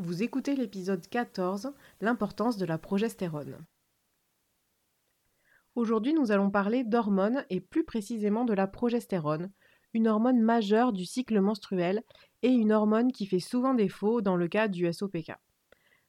Vous écoutez l'épisode 14, l'importance de la progestérone. Aujourd'hui, nous allons parler d'hormones et plus précisément de la progestérone, une hormone majeure du cycle menstruel et une hormone qui fait souvent défaut dans le cas du SOPK.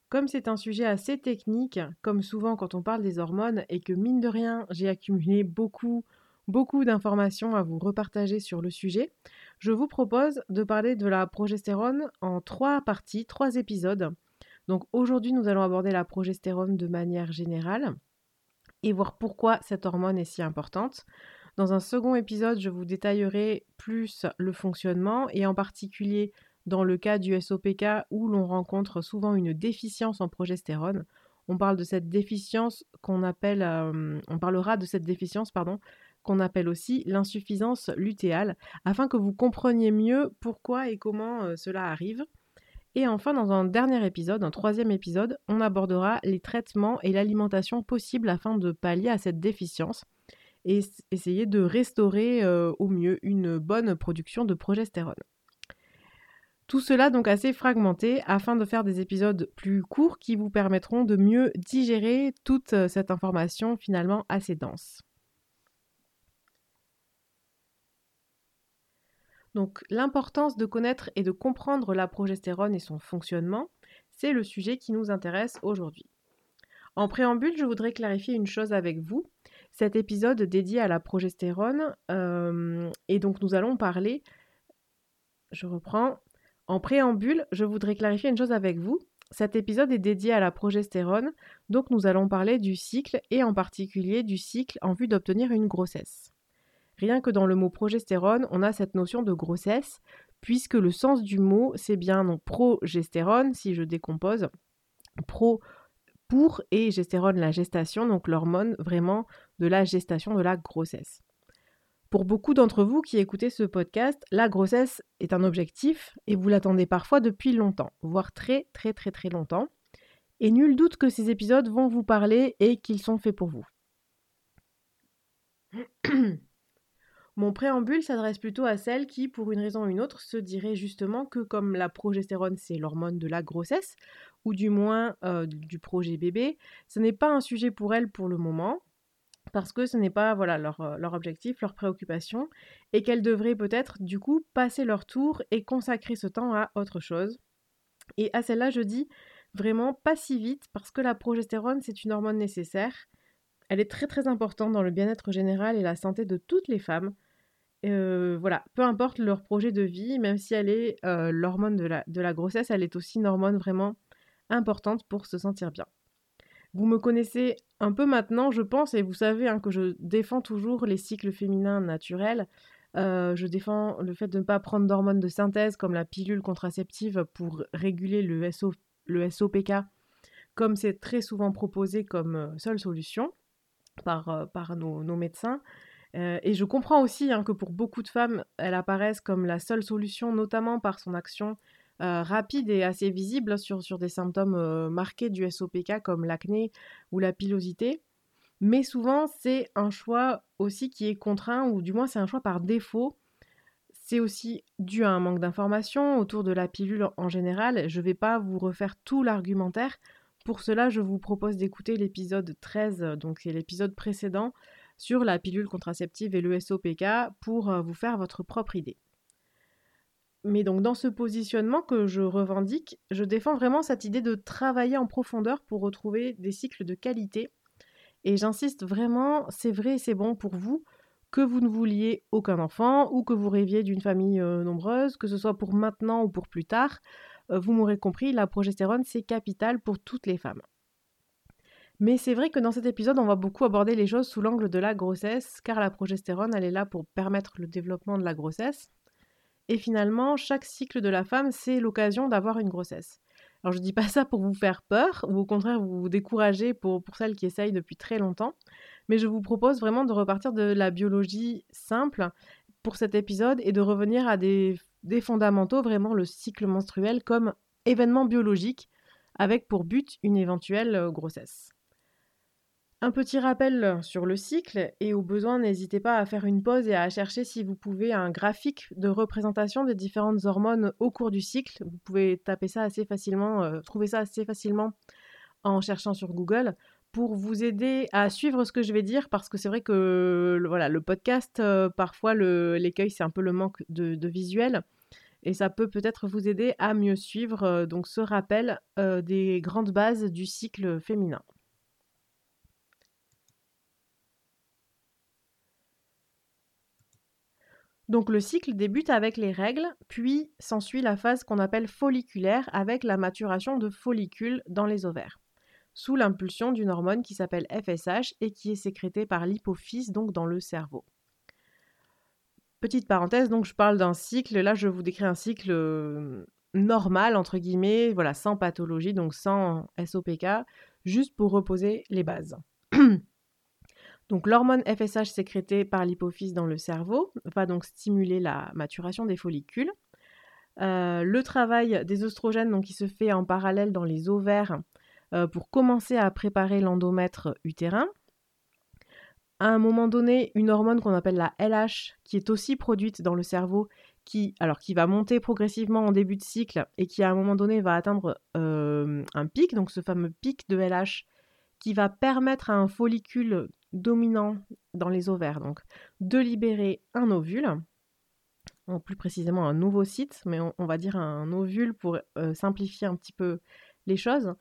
Comme c'est un sujet assez technique, comme souvent quand on parle des hormones, et que mine de rien, j'ai accumulé beaucoup, beaucoup d'informations à vous repartager sur le sujet, je vous propose de parler de la progestérone en trois parties, trois épisodes. Donc aujourd'hui, nous allons aborder la progestérone de manière générale et voir pourquoi cette hormone est si importante. Dans un second épisode, je vous détaillerai plus le fonctionnement et en particulier dans le cas du SOPK où l'on rencontre souvent une déficience en progestérone. On parle de cette déficience qu'on appelle, euh, on parlera de cette déficience pardon, appelle aussi l'insuffisance lutéale, afin que vous compreniez mieux pourquoi et comment euh, cela arrive. Et enfin, dans un dernier épisode, un troisième épisode, on abordera les traitements et l'alimentation possibles afin de pallier à cette déficience et essayer de restaurer euh, au mieux une bonne production de progestérone. Tout cela donc assez fragmenté afin de faire des épisodes plus courts qui vous permettront de mieux digérer toute euh, cette information finalement assez dense. Donc l'importance de connaître et de comprendre la progestérone et son fonctionnement, c'est le sujet qui nous intéresse aujourd'hui. En préambule, je voudrais clarifier une chose avec vous. Cet épisode dédié à la progestérone, euh, et donc nous allons parler, je reprends, en préambule, je voudrais clarifier une chose avec vous. Cet épisode est dédié à la progestérone, donc nous allons parler du cycle et en particulier du cycle en vue d'obtenir une grossesse. Rien que dans le mot progestérone, on a cette notion de grossesse, puisque le sens du mot, c'est bien non progestérone, si je décompose, pro pour et gestérone la gestation, donc l'hormone vraiment de la gestation de la grossesse. Pour beaucoup d'entre vous qui écoutez ce podcast, la grossesse est un objectif et vous l'attendez parfois depuis longtemps, voire très très très très longtemps. Et nul doute que ces épisodes vont vous parler et qu'ils sont faits pour vous. Mon préambule s'adresse plutôt à celles qui, pour une raison ou une autre, se diraient justement que comme la progestérone c'est l'hormone de la grossesse, ou du moins euh, du projet bébé, ce n'est pas un sujet pour elles pour le moment, parce que ce n'est pas voilà euh, leur, objectif, leur préoccupation, et qu'elles devraient peut-être du coup passer leur tour et consacrer ce temps à autre chose. Et à celle-là, je dis vraiment pas si vite, parce que la progestérone c'est une hormone nécessaire. Elle est très très importante dans le bien-être général et la santé de toutes les femmes voilà, peu importe leur projet de vie, même si elle est l'hormone de la, grossesse, elle est aussi une hormone vraiment importante pour se sentir bien. Vous me connaissez un peu maintenant, je pense, et vous savez hein, que je défends toujours les cycles féminins naturels. je défends le fait de ne pas prendre d'hormones de synthèse comme la pilule contraceptive pour réguler le, SOPK, comme c'est très souvent proposé comme seule solution par, nos médecins. Euh, et je comprends aussi hein, que pour beaucoup de femmes, elle apparaisse comme la seule solution, notamment par son action euh, rapide et assez visible sur, sur des symptômes euh, marqués du SOPK comme l'acné ou la pilosité. Mais souvent, c'est un choix aussi qui est contraint, ou du moins c'est un choix par défaut. C'est aussi dû à un manque d'information autour de la pilule en général. Je ne vais pas vous refaire tout l'argumentaire. Pour cela, je vous propose d'écouter l'épisode 13, donc c'est l'épisode précédent, sur la pilule contraceptive et le SOPK pour euh, vous faire votre propre idée. Mais donc dans ce positionnement que je revendique, je défends vraiment cette idée de travailler en profondeur pour retrouver des cycles de qualité. Et j'insiste vraiment, c'est vrai c'est bon pour vous, que vous ne vouliez aucun enfant ou que vous rêviez d'une famille euh, nombreuse, que ce soit pour maintenant ou pour plus tard. Euh, vous m'aurez compris, la progestérone, c'est capital pour toutes les femmes. Mais c'est vrai que dans cet épisode, on va beaucoup aborder les choses sous l'angle de la grossesse, car la progestérone, elle est là pour permettre le développement de la grossesse. Et finalement, chaque cycle de la femme, c'est l'occasion d'avoir une grossesse. Alors je dis pas ça pour vous faire peur, ou au contraire vous décourager pour, pour celles qui essayent depuis très longtemps, mais je vous propose vraiment de repartir de la biologie simple pour cet épisode et de revenir à des, des fondamentaux, vraiment le cycle menstruel comme événement biologique, avec pour but une éventuelle euh, grossesse. Un petit rappel sur le cycle et au besoin, n'hésitez pas à faire une pause et à chercher si vous pouvez un graphique de représentation des différentes hormones au cours du cycle. Vous pouvez taper ça assez facilement, euh, trouver ça assez facilement en cherchant sur Google pour vous aider à suivre ce que je vais dire parce que c'est vrai que voilà, le podcast, euh, parfois l'écueil, c'est un peu le manque de, visuel et ça peut peut-être vous aider à mieux suivre euh, donc ce rappel des grandes bases du cycle féminin. Donc le cycle débute avec les règles, puis s'ensuit la phase qu'on appelle folliculaire avec la maturation de follicules dans les ovaires, sous l'impulsion d'une hormone qui s'appelle FSH et qui est sécrétée par l'hypophyse, donc dans le cerveau. Petite parenthèse, donc je parle d'un cycle, là je vous décris un cycle normal, entre guillemets, voilà, sans pathologie, donc sans SOPK, juste pour reposer les bases. Donc l'hormone FSH sécrétée par l'hypophyse dans le cerveau va donc stimuler la maturation des follicules. Euh, le travail des oestrogènes donc, qui se fait en parallèle dans les ovaires euh, pour commencer à préparer l'endomètre utérin. À un moment donné, une hormone qu'on appelle la LH, qui est aussi produite dans le cerveau, qui, alors, qui va monter progressivement en début de cycle et qui à un moment donné va atteindre euh, un pic, donc ce fameux pic de LH qui va permettre à un follicule dominant dans les ovaires, donc de libérer un ovule, ou plus précisément un nouveau site, mais on, va dire un ovule pour euh, simplifier un petit peu les choses.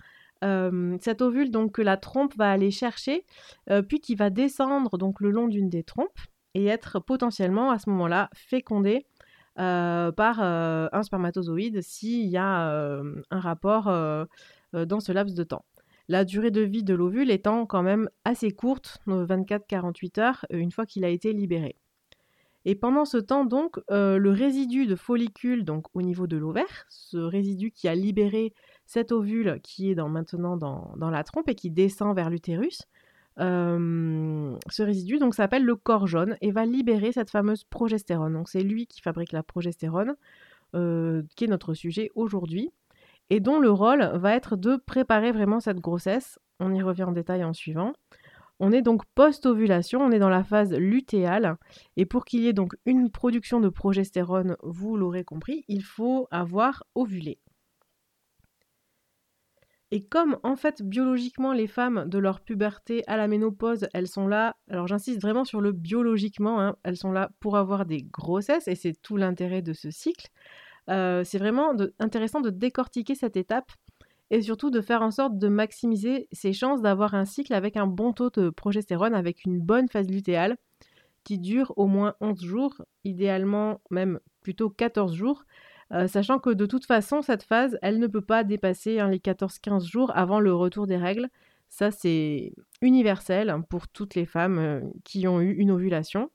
Euh, cet ovule donc que la trompe va aller chercher, euh, puis qui va descendre donc le long d'une des trompes et être potentiellement à ce moment-là fécondé par un spermatozoïde s'il y a un rapport dans ce laps de temps la durée de vie de l'ovule étant quand même assez courte, 24-48 heures, euh, une fois qu'il a été libéré. Et pendant ce temps, donc, euh, le résidu de follicule, donc au niveau de l'ovaire, ce résidu qui a libéré cet ovule qui est maintenant dans, la trompe et qui descend vers l'utérus, euh, ce résidu donc s'appelle le corps jaune et va libérer cette fameuse progestérone. C'est lui qui fabrique la progestérone, qui est notre sujet aujourd'hui et dont le rôle va être de préparer vraiment cette grossesse. On y revient en détail en suivant. On est donc post-ovulation, on est dans la phase lutéale, et pour qu'il y ait donc une production de progestérone, vous l'aurez compris, il faut avoir ovulé. Et comme en fait biologiquement les femmes de leur puberté à la ménopause, elles sont là, alors j'insiste vraiment sur le biologiquement, hein, elles sont là pour avoir des grossesses, et c'est tout l'intérêt de ce cycle, euh, c'est vraiment intéressant de décortiquer cette étape et surtout de faire en sorte de maximiser ses chances d'avoir un cycle avec un bon taux de progestérone, avec une bonne phase lutéale qui dure au moins 11 jours, idéalement même plutôt 14 jours, euh, sachant que de toute façon, cette phase, elle ne peut pas dépasser hein, les 14-15 jours avant le retour des règles. Ça, c'est universel pour toutes les femmes euh, qui ont eu une ovulation.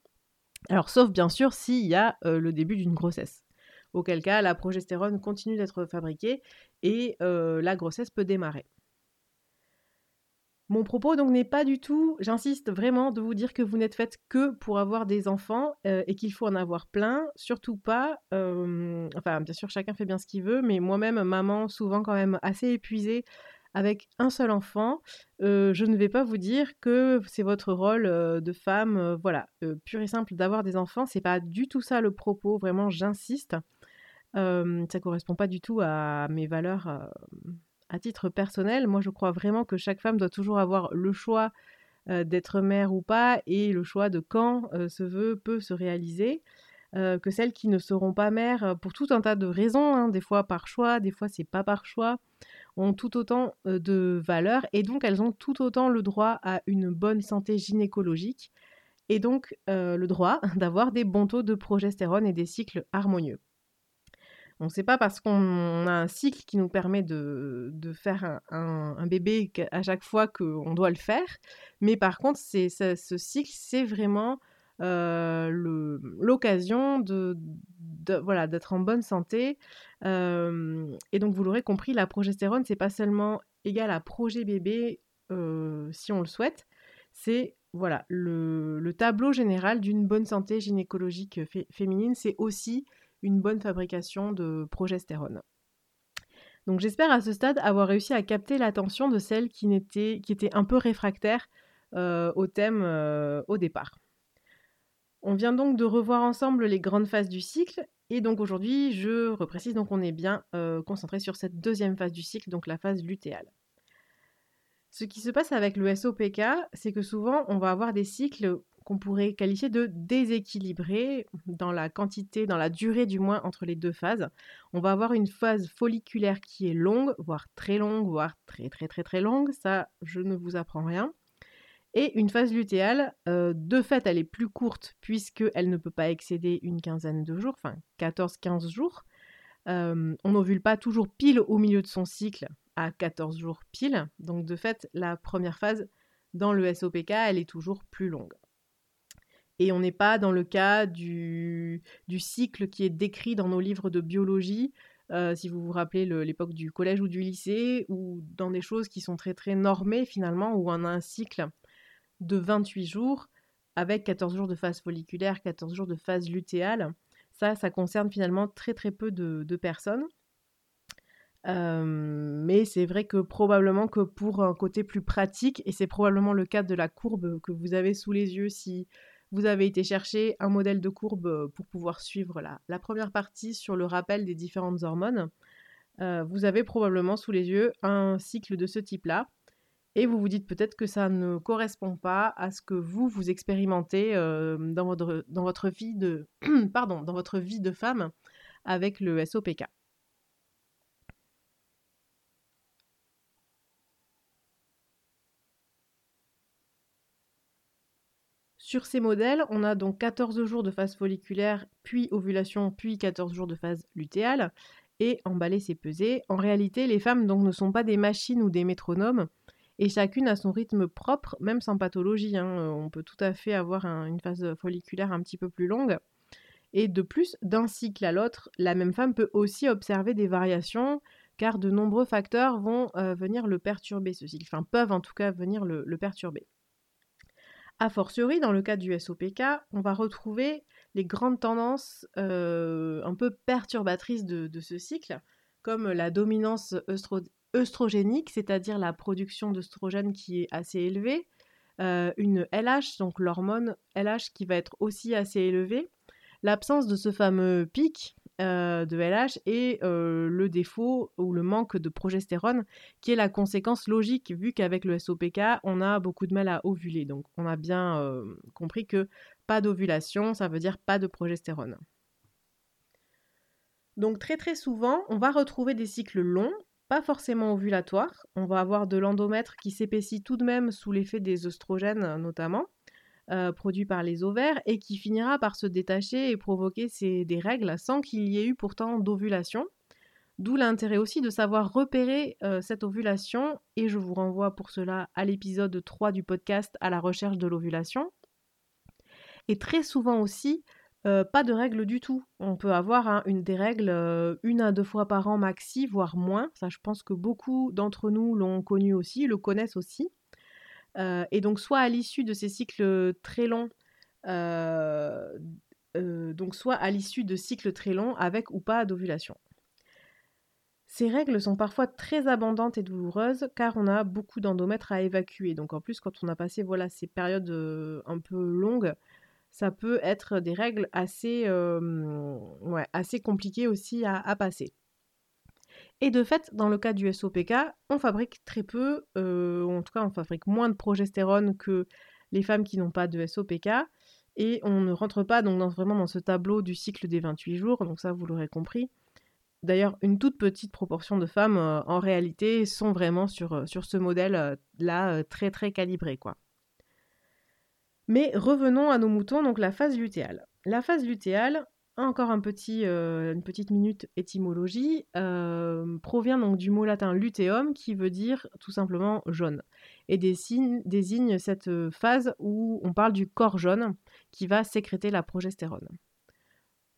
Alors, sauf bien sûr s'il y a le début d'une grossesse auquel cas la progestérone continue d'être fabriquée et euh, la grossesse peut démarrer. Mon propos donc n'est pas du tout, j'insiste vraiment de vous dire que vous n'êtes faite que pour avoir des enfants euh, et qu'il faut en avoir plein, surtout pas, euh, enfin bien sûr chacun fait bien ce qu'il veut, mais moi-même maman souvent quand même assez épuisée avec un seul enfant, je ne vais pas vous dire que c'est votre rôle de femme, voilà, pur et simple d'avoir des enfants, c'est pas du tout ça le propos, vraiment j'insiste. Ça correspond pas du tout à mes valeurs à titre personnel. Moi, je crois vraiment que chaque femme doit toujours avoir le choix d'être mère ou pas et le choix de quand ce vœu peut se réaliser. que celles qui ne seront pas mères pour tout un tas de raisons, hein, des fois par choix, des fois c'est pas par choix, ont tout autant de valeurs et donc elles ont tout autant le droit à une bonne santé gynécologique et donc le droit d'avoir des bons taux de progestérone et des cycles harmonieux. On ne sait pas parce qu'on a un cycle qui nous permet de, faire un, bébé à chaque fois qu'on doit le faire. Mais par contre, c'est, ce cycle, c'est vraiment euh, l'occasion de, voilà, d'être en bonne santé. Euh, et donc, vous l'aurez compris, la progestérone, c'est pas seulement égal à projet bébé euh, si on le souhaite. C'est voilà, le, tableau général d'une bonne santé gynécologique féminine. C'est aussi une bonne fabrication de progestérone. Donc j'espère à ce stade avoir réussi à capter l'attention de celles qui, qui étaient un peu réfractaires au thème au départ. On vient donc de revoir ensemble les grandes phases du cycle et donc aujourd'hui, je reprécise, donc on est bien concentré sur cette deuxième phase du cycle, donc la phase lutéale. Ce qui se passe avec le SOPK, c'est que souvent on va avoir des cycles qu'on pourrait qualifier de déséquilibrés dans la quantité, dans la durée du moins entre les deux phases. On va avoir une phase folliculaire qui est longue, voire très longue, voire très très très très longue, ça je ne vous apprends rien. Et une phase lutéale, euh, de fait, elle est plus courte puisqu'elle ne peut pas excéder une quinzaine de jours, enfin 14-15 jours. Euh, on n'ovule pas toujours pile au milieu de son cycle à 14 jours pile. Donc de fait, la première phase dans le SOPK, elle est toujours plus longue. Et on n'est pas dans le cas du, cycle qui est décrit dans nos livres de biologie, euh, si vous vous rappelez l'époque du collège ou du lycée, ou dans des choses qui sont très très normées finalement, où on a un cycle de 28 jours avec 14 jours de phase folliculaire, 14 jours de phase lutéale. Ça, ça concerne finalement très très peu de, personnes. Euh, mais c'est vrai que probablement que pour un côté plus pratique, et c'est probablement le cas de la courbe que vous avez sous les yeux si vous avez été chercher un modèle de courbe pour pouvoir suivre la, la première partie sur le rappel des différentes hormones, euh, vous avez probablement sous les yeux un cycle de ce type-là et vous vous dites peut-être que ça ne correspond pas à ce que vous vous expérimentez euh, dans, votre, dans votre vie de pardon, dans votre vie de femme avec le SOPK. Sur ces modèles, on a donc 14 jours de phase folliculaire, puis ovulation, puis 14 jours de phase lutéale. Et emballer, c'est peser. En réalité, les femmes ne sont pas des machines ou des métronomes et chacune a son rythme propre, même sans pathologie. Hein. Euh, on peut tout à fait avoir une phase folliculaire un petit peu plus longue. Et de plus, d'un cycle à l'autre, la même femme peut aussi observer des variations, car de nombreux facteurs vont euh, venir le perturber, ce cycle, enfin peuvent en tout cas venir le, perturber. A fortiori, dans le cas du SOPK, on va retrouver les grandes tendances euh, un peu perturbatrices de, ce cycle, comme la dominance œstrogénique, c'est-à-dire la production d'œstrogène qui est assez élevée, euh, une LH, donc l'hormone LH qui va être aussi assez élevée, l'absence de ce fameux pic euh, de LH et euh, le défaut ou le manque de progestérone qui est la conséquence logique vu qu'avec le SOPK on a beaucoup de mal à ovuler. Donc on a bien compris que pas d'ovulation, ça veut dire pas de progestérone. Donc très très souvent, on va retrouver des cycles longs pas forcément ovulatoire. On va avoir de l'endomètre qui s'épaissit tout de même sous l'effet des oestrogènes notamment, euh, produits par les ovaires, et qui finira par se détacher et provoquer des règles sans qu'il y ait eu pourtant d'ovulation. D'où l'intérêt aussi de savoir repérer euh, cette ovulation, et je vous renvoie pour cela à l'épisode 3 du podcast à la recherche de l'ovulation. Et très souvent aussi, euh, pas de règles du tout. On peut avoir hein, une, des règles une à deux fois par an maxi, voire moins. Ça, je pense que beaucoup d'entre nous l'ont connu aussi, le connaissent aussi. Et donc, soit à l'issue de ces cycles très longs, donc soit à l'issue de cycles très longs avec ou pas d'ovulation. Ces règles sont parfois très abondantes et douloureuses car on a beaucoup d'endomètres à évacuer. Donc en plus quand on a passé voilà ces périodes un peu longues, ça peut être des règles assez compliquées aussi à, passer. Et de fait, dans le cas du SOPK, on fabrique très peu, en tout cas on fabrique moins de progestérone que les femmes qui n'ont pas de SOPK, et on ne rentre pas donc vraiment dans ce tableau du cycle des 28 jours, donc ça vous l'aurez compris. D'ailleurs, une toute petite proportion de femmes en réalité sont vraiment sur, sur ce modèle-là très très calibré quoi. Mais revenons à nos moutons, donc la phase lutéale. La phase lutéale, encore euh, une petite minute étymologie, euh, provient donc du mot latin luteum qui veut dire tout simplement jaune et désigne, cette phase où on parle du corps jaune qui va sécréter la progestérone.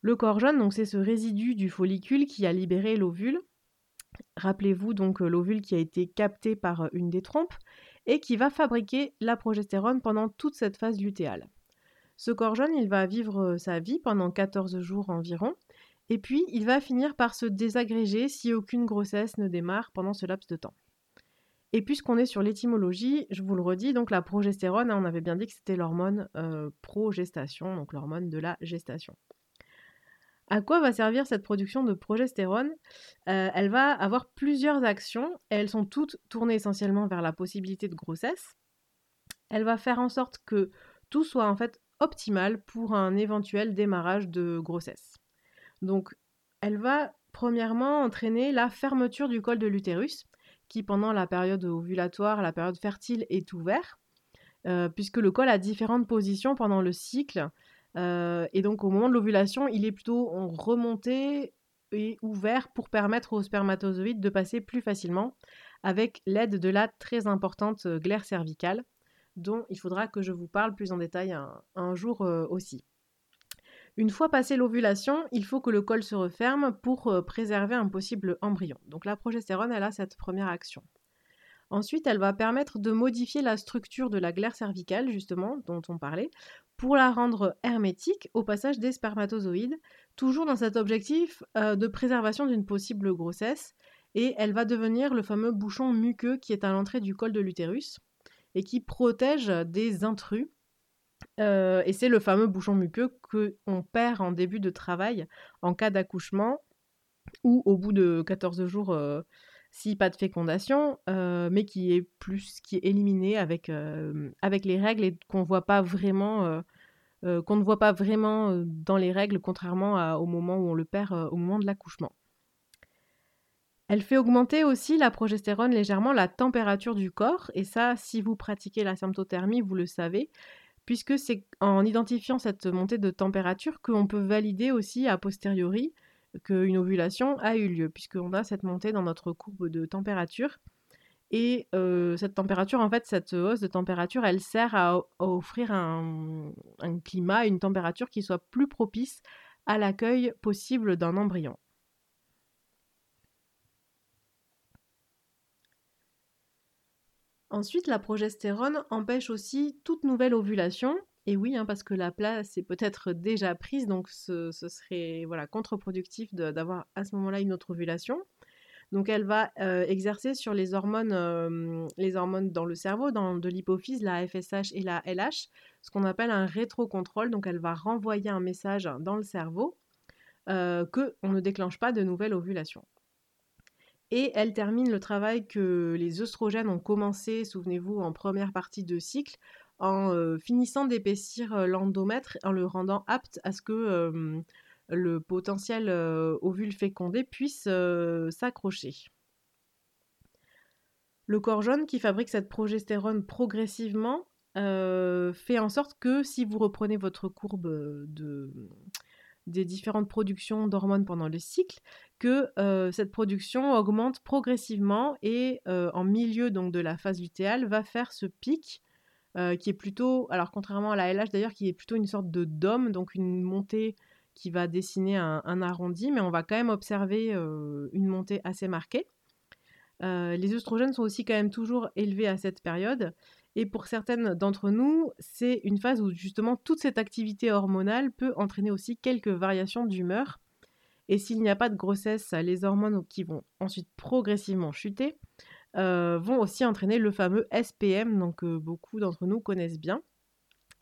Le corps jaune, donc c'est ce résidu du follicule qui a libéré l'ovule. Rappelez-vous donc l'ovule qui a été capté par une des trompes et qui va fabriquer la progestérone pendant toute cette phase lutéale. Ce corps jaune, il va vivre euh, sa vie pendant 14 jours environ, et puis il va finir par se désagréger si aucune grossesse ne démarre pendant ce laps de temps. Et puisqu'on est sur l'étymologie, je vous le redis, donc la progestérone, hein, on avait bien dit que c'était l'hormone euh, progestation, donc l'hormone de la gestation. À quoi va servir cette production de progestérone? Euh, Elle va avoir plusieurs actions et elles sont toutes tournées essentiellement vers la possibilité de grossesse. Elle va faire en sorte que tout soit en fait optimal pour un éventuel démarrage de grossesse. Donc, elle va premièrement entraîner la fermeture du col de l'utérus, qui pendant la période ovulatoire, la période fertile, est ouvert, euh, puisque le col a différentes positions pendant le cycle. Euh, et donc au moment de l'ovulation, il est plutôt remonté et ouvert pour permettre aux spermatozoïdes de passer plus facilement avec l'aide de la très importante euh, glaire cervicale, dont il faudra que je vous parle plus en détail un, jour aussi. Une fois passée l'ovulation, il faut que le col se referme pour euh, préserver un possible embryon. Donc la progestérone, elle a cette première action. Ensuite, elle va permettre de modifier la structure de la glaire cervicale, justement, dont on parlait, pour la rendre hermétique au passage des spermatozoïdes, toujours dans cet objectif euh, de préservation d'une possible grossesse. Et elle va devenir le fameux bouchon muqueux qui est à l'entrée du col de l'utérus et qui protège des intrus euh, et c'est le fameux bouchon muqueux qu'on perd en début de travail en cas d'accouchement ou au bout de 14 jours euh, si pas de fécondation, euh, mais qui est plus qui est éliminé avec, les règles et qu'on voit pas vraiment qu'on ne voit pas vraiment dans les règles contrairement au moment où on le perd au moment de l'accouchement. Elle fait augmenter aussi la progestérone légèrement la température du corps et ça si vous pratiquez la symptothermie, vous le savez, puisque c'est en identifiant cette montée de température qu'on peut valider aussi a posteriori qu'une ovulation a eu lieu, puisqu'on a cette montée dans notre courbe de température. Et euh, cette température, en fait, cette hausse de température, elle sert à, offrir un, un, climat, une température qui soit plus propice à l'accueil possible d'un embryon. Ensuite, la progestérone empêche aussi toute nouvelle ovulation. Et oui, hein, parce que la place est peut-être déjà prise, donc ce, serait voilà, contre-productif d'avoir à ce moment-là une autre ovulation. Donc elle va euh, exercer sur les hormones, euh, les hormones dans le cerveau, dans de l'hypophyse, la FSH et la LH, ce qu'on appelle un rétrocontrôle. Donc elle va renvoyer un message dans le cerveau euh, qu'on ne déclenche pas de nouvelle ovulation. Et elle termine le travail que les œstrogènes ont commencé, souvenez-vous, en première partie de cycle, en euh, finissant d'épaissir euh, l'endomètre, en le rendant apte à ce que le potentiel euh, ovule fécondé puisse s'accrocher. Le corps jaune qui fabrique cette progestérone progressivement fait en sorte que si vous reprenez votre courbe de, des différentes productions d'hormones pendant le cycle, que cette production augmente progressivement et en milieu donc de la phase lutéale va faire ce pic qui est plutôt, alors contrairement à la LH d'ailleurs, qui est plutôt une sorte de dôme, donc une montée qui va dessiner un, un arrondi, mais on va quand même observer une montée assez marquée. les œstrogènes sont aussi quand même toujours élevés à cette période et pour certaines d'entre nous, c'est une phase où justement toute cette activité hormonale peut entraîner aussi quelques variations d'humeur. Et s'il n'y a pas de grossesse, les hormones qui vont ensuite progressivement chuter euh, vont aussi entraîner le fameux SPM, donc que beaucoup d'entre nous connaissent bien,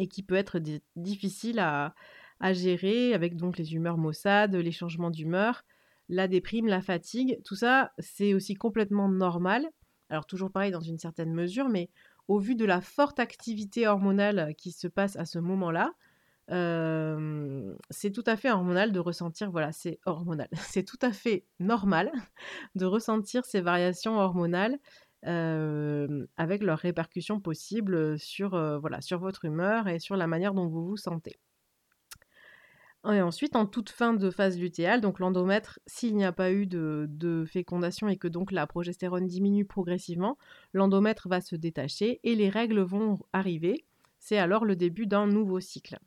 et qui peut être difficile à, à, gérer avec donc les humeurs maussades, les changements d'humeur, la déprime, la fatigue. Tout ça, c'est aussi complètement normal. Alors toujours pareil dans une certaine mesure, mais au vu de la forte activité hormonale qui se passe à ce moment-là, euh, c'est tout à fait hormonal de ressentir, voilà, c'est hormonal, c'est tout à fait normal de ressentir ces variations hormonales euh, avec leurs répercussions possibles sur, euh, sur votre humeur et sur la manière dont vous vous sentez. Et ensuite, en toute fin de phase lutéale, donc l'endomètre, s'il n'y a pas eu de, fécondation et que donc la progestérone diminue progressivement, l'endomètre va se détacher et les règles vont arriver. C'est alors le début d'un nouveau cycle.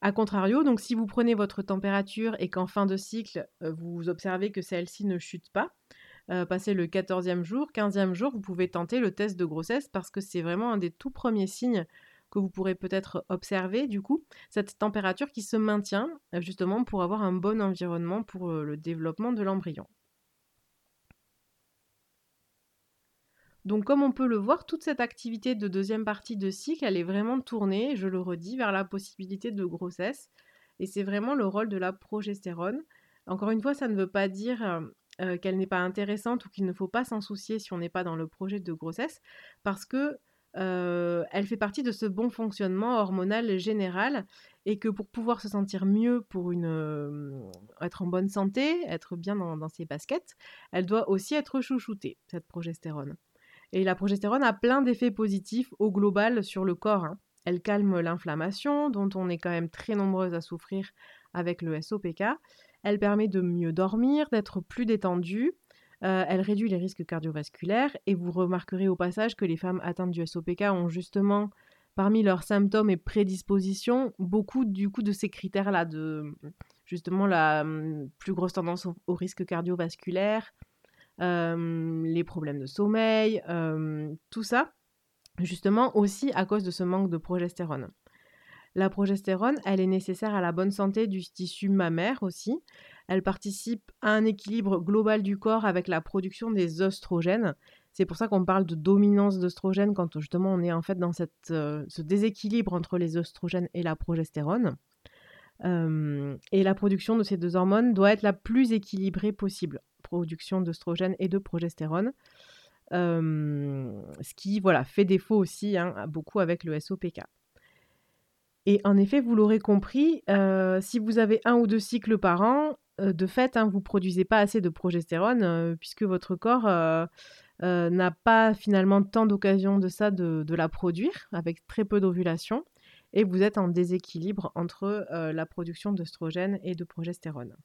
A contrario, donc si vous prenez votre température et qu'en fin de cycle, euh, vous observez que celle-ci ne chute pas, euh, passé le 14e jour, 15e jour, vous pouvez tenter le test de grossesse parce que c'est vraiment un des tout premiers signes que vous pourrez peut-être observer du coup, cette température qui se maintient euh, justement pour avoir un bon environnement pour euh, le développement de l'embryon. Donc comme on peut le voir, toute cette activité de deuxième partie de cycle, elle est vraiment tournée, je le redis, vers la possibilité de grossesse. Et c'est vraiment le rôle de la progestérone. Encore une fois, ça ne veut pas dire euh, qu'elle n'est pas intéressante ou qu'il ne faut pas s'en soucier si on n'est pas dans le projet de grossesse, parce que euh, elle fait partie de ce bon fonctionnement hormonal général et que pour pouvoir se sentir mieux, pour une, être en bonne santé, être bien dans, ses baskets, elle doit aussi être chouchoutée, cette progestérone. Et la progestérone a plein d'effets positifs au global sur le corps. Hein. Elle calme l'inflammation, dont on est quand même très nombreuses à souffrir avec le SOPK. Elle permet de mieux dormir, d'être plus détendue. Euh, elle réduit les risques cardiovasculaires. Et vous remarquerez au passage que les femmes atteintes du SOPK ont justement, parmi leurs symptômes et prédispositions, beaucoup du coup de ces critères-là, de justement la hum, plus grosse tendance au, risque cardiovasculaire, euh, les problèmes de sommeil, euh, tout ça, justement aussi à cause de ce manque de progestérone. La progestérone, elle est nécessaire à la bonne santé du tissu mammaire aussi. Elle participe à un équilibre global du corps avec la production des oestrogènes. C'est pour ça qu'on parle de dominance d'oestrogènes quand justement on est en fait dans cette, euh, ce déséquilibre entre les oestrogènes et la progestérone. Et la production de ces deux hormones doit être la plus équilibrée possible. Production d'oestrogènes et de progestérone. Ce qui voilà, fait défaut aussi hein, beaucoup avec le SOPK. Et en effet, vous l'aurez compris, euh, si vous avez un ou deux cycles par an, de fait, hein, vous produisez pas assez de progestérone euh, puisque votre corps n'a pas finalement tant d'occasion de ça de, la produire, avec très peu d'ovulation, et vous êtes en déséquilibre entre la production d'œstrogène et de progestérone.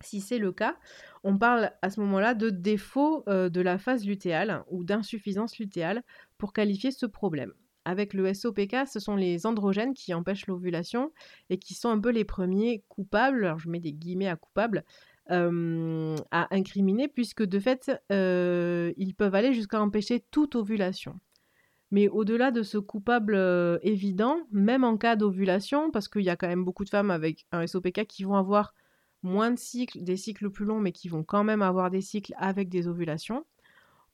Si c'est le cas, on parle à ce moment-là de défaut de la phase lutéale ou d'insuffisance lutéale pour qualifier ce problème avec le SOPK, ce sont les androgènes qui empêchent l'ovulation et qui sont un peu les premiers coupables, alors je mets des guillemets à coupables, à incriminer, puisque de fait, ils peuvent aller jusqu'à empêcher toute ovulation. Mais au-delà de ce coupable évident, même en cas d'ovulation, parce qu'il y a quand même beaucoup de femmes avec un SOPK qui vont avoir moins de cycles, des cycles plus longs, mais qui vont quand même avoir des cycles avec des ovulations,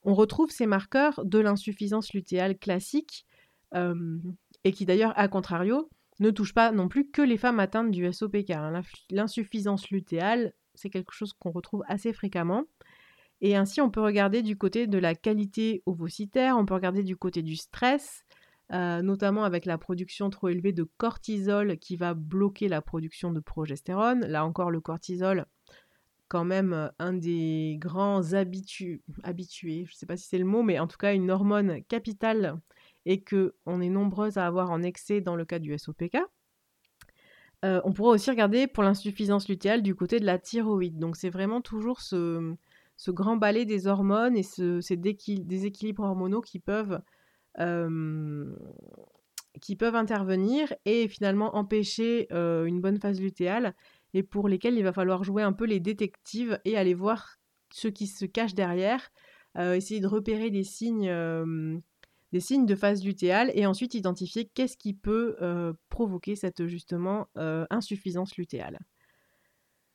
on retrouve ces marqueurs de l'insuffisance lutéale classique et qui d'ailleurs, à contrario, ne touche pas non plus que les femmes atteintes du SOPK. Hein. L'insuffisance lutéale, c'est quelque chose qu'on retrouve assez fréquemment. Et ainsi, on peut regarder du côté de la qualité ovocytaire, on peut regarder du côté du stress, euh, notamment avec la production trop élevée de cortisol qui va bloquer la production de progestérone. Là encore, le cortisol, quand même euh, un des grands habitués, je ne sais pas si c'est le mot, mais en tout cas une hormone capitale et qu'on est nombreuses à avoir en excès dans le cas du SOPK. Euh, on pourra aussi regarder pour l'insuffisance lutéale du côté de la thyroïde. Donc c'est vraiment toujours ce, grand balai des hormones et ces déséquilibres hormonaux qui peuvent, euh, intervenir et finalement empêcher euh, une bonne phase lutéale et pour lesquels il va falloir jouer un peu les détectives et aller voir ce qui se cache derrière, essayer de repérer des signes des signes de phase lutéale et ensuite identifier qu'est-ce qui peut euh, provoquer cette justement euh, insuffisance lutéale.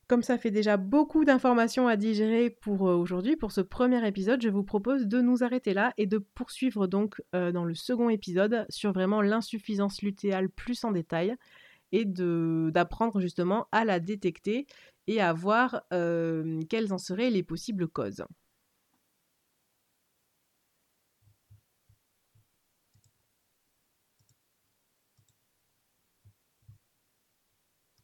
Comme ça fait déjà beaucoup d'informations à digérer pour euh, aujourd'hui, pour ce premier épisode, je vous propose de nous arrêter là et de poursuivre donc dans le second épisode sur vraiment l'insuffisance lutéale plus en détail et d'apprendre justement à la détecter et à voir quelles en seraient les possibles causes.